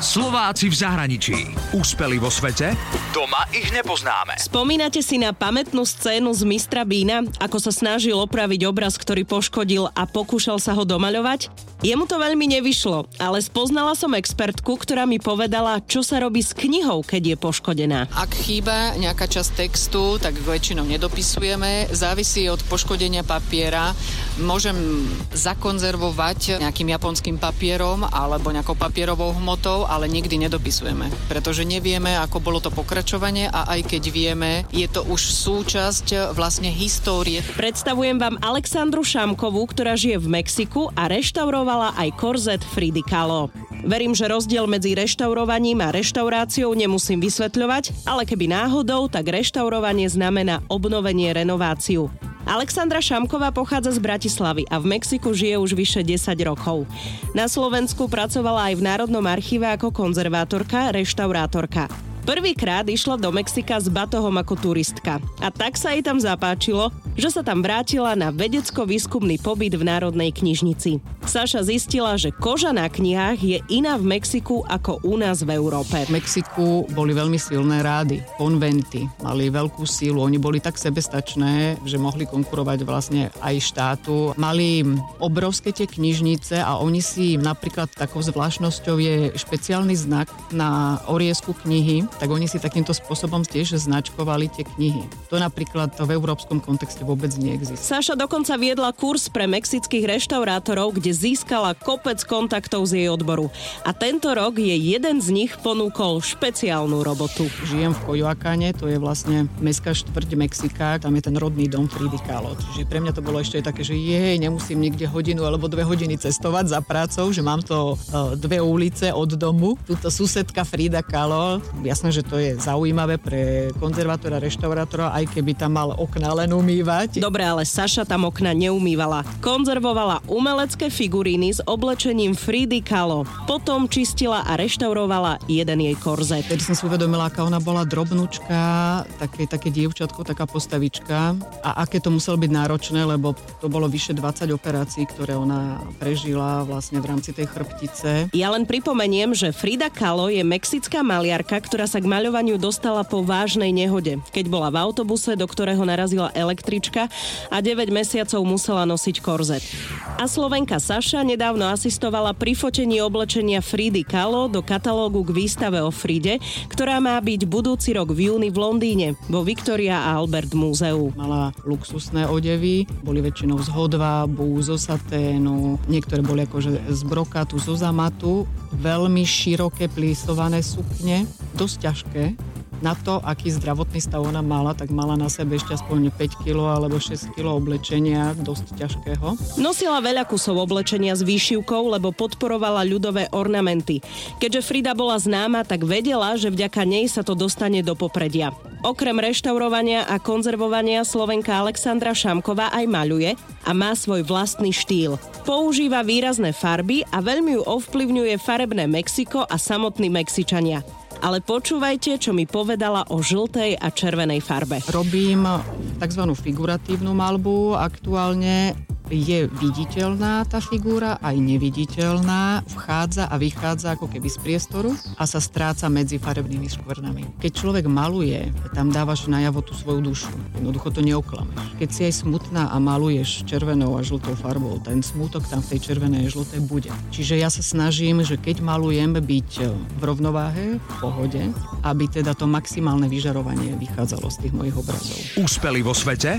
Slováci v zahraničí. Úspeli vo svete? Doma ich nepoznáme. Spomínate si na pamätnú scénu z Mistra Bína, ako sa snažil opraviť obraz, ktorý poškodil a pokúšal sa ho domaľovať? Jemu to veľmi nevyšlo, ale spoznala som expertku, ktorá mi povedala, čo sa robí s knihou, keď je poškodená. Ak chýba nejaká časť textu, tak väčšinou nedopisujeme. Závisí od poškodenia papiera. Môžem zakonzervovať nejakým japonským papierom alebo nejakou papierovou hmotou, ale nikdy nedopisujeme, pretože nevieme, ako bolo to pokračovanie a aj keď vieme, je to už súčasť vlastne histórie. Predstavujem vám Alexandru Šamkovú, ktorá žije v Mexiku a reštaurovala aj korzet Fridy Kahlo. Verím, že rozdiel medzi reštaurovaním a reštauráciou nemusím vysvetľovať, ale keby náhodou, tak reštaurovanie znamená obnovenie renováciu. Alexandra Šamková pochádza z Bratislavy a v Mexiku žije už vyše 10 rokov. Na Slovensku pracovala aj v Národnom archíve ako konzervátorka, reštaurátorka. Prvýkrát išla do Mexika s batohom ako turistka. A tak sa jej tam zapáčilo, že sa tam vrátila na vedecko-výskumný pobyt v Národnej knižnici. Saša zistila, že koža na knihách je iná v Mexiku ako u nás v Európe. V Mexiku boli veľmi silné rády, konventy, mali veľkú sílu, oni boli tak sebestačné, že mohli konkurovať vlastne aj štátu. Mali obrovské tie knižnice a oni si napríklad takou zvláštnosťou je špeciálny znak na oriesku knihy, tak oni si takýmto spôsobom tiež značkovali tie knihy. To napríklad v európskom kontexte vôbec neexistuje. Saša dokonca viedla kurz pre mexických reštaurátorov, kde získala kopec kontaktov z jej odboru. A tento rok je jeden z nich ponúkol špeciálnu robotu. Žijem v Coyoacane, to je vlastne mestská štvrť Mexika, tam je ten rodný dom Fridy Kahlo. Čiže pre mňa to bolo ešte také, že jej, nemusím niekde hodinu alebo dve hodiny cestovať za prácou, že mám to uh, dve ulice od domu. Tuto susedka Frida Kahlo, ja jasné, že to je zaujímavé pre konzervátora, reštaurátora, aj keby tam mal okna len umývať. Dobre, ale Saša tam okna neumývala. Konzervovala umelecké figuríny s oblečením Fridy Kahlo. Potom čistila a reštaurovala jeden jej korzet. Tedy som si uvedomila, aká ona bola drobnúčka, také, také dievčatko, taká postavička a aké to muselo byť náročné, lebo to bolo vyše 20 operácií, ktoré ona prežila vlastne v rámci tej chrbtice. Ja len pripomeniem, že Frida Kahlo je mexická maliarka, ktorá sa k maľovaniu dostala po vážnej nehode, keď bola v autobuse, do ktorého narazila električka a 9 mesiacov musela nosiť korzet. A Slovenka Saša nedávno asistovala pri fotení oblečenia Fridy Kahlo do katalógu k výstave o Fride, ktorá má byť budúci rok v júni v Londýne vo Victoria a Albert múzeu. Mala luxusné odevy, boli väčšinou z hodvábu, zo saténu, niektoré boli akože z brokatu, zo zamatu, veľmi široké plísované sukne, dosť ťažké. Na to, aký zdravotný stav ona mala, tak mala na sebe ešte aspoň 5 kg alebo 6 kg oblečenia, dosť ťažkého. Nosila veľa kusov oblečenia s výšivkou, lebo podporovala ľudové ornamenty. Keďže Frida bola známa, tak vedela, že vďaka nej sa to dostane do popredia. Okrem reštaurovania a konzervovania Slovenka Alexandra Šamková aj maľuje a má svoj vlastný štýl. Používa výrazné farby a veľmi ju ovplyvňuje farebné Mexiko a samotní Mexičania ale počúvajte, čo mi povedala o žltej a červenej farbe. Robím tzv. figuratívnu malbu aktuálne je viditeľná tá figúra, aj neviditeľná, vchádza a vychádza ako keby z priestoru a sa stráca medzi farebnými škvrnami. Keď človek maluje, tam dávaš najavo tú svoju dušu. Jednoducho to neoklameš. Keď si aj smutná a maluješ červenou a žltou farbou, ten smutok tam v tej červenej a žltej bude. Čiže ja sa snažím, že keď malujem, byť v rovnováhe, v pohode, aby teda to maximálne vyžarovanie vychádzalo z tých mojich obrazov. Úspeli vo svete?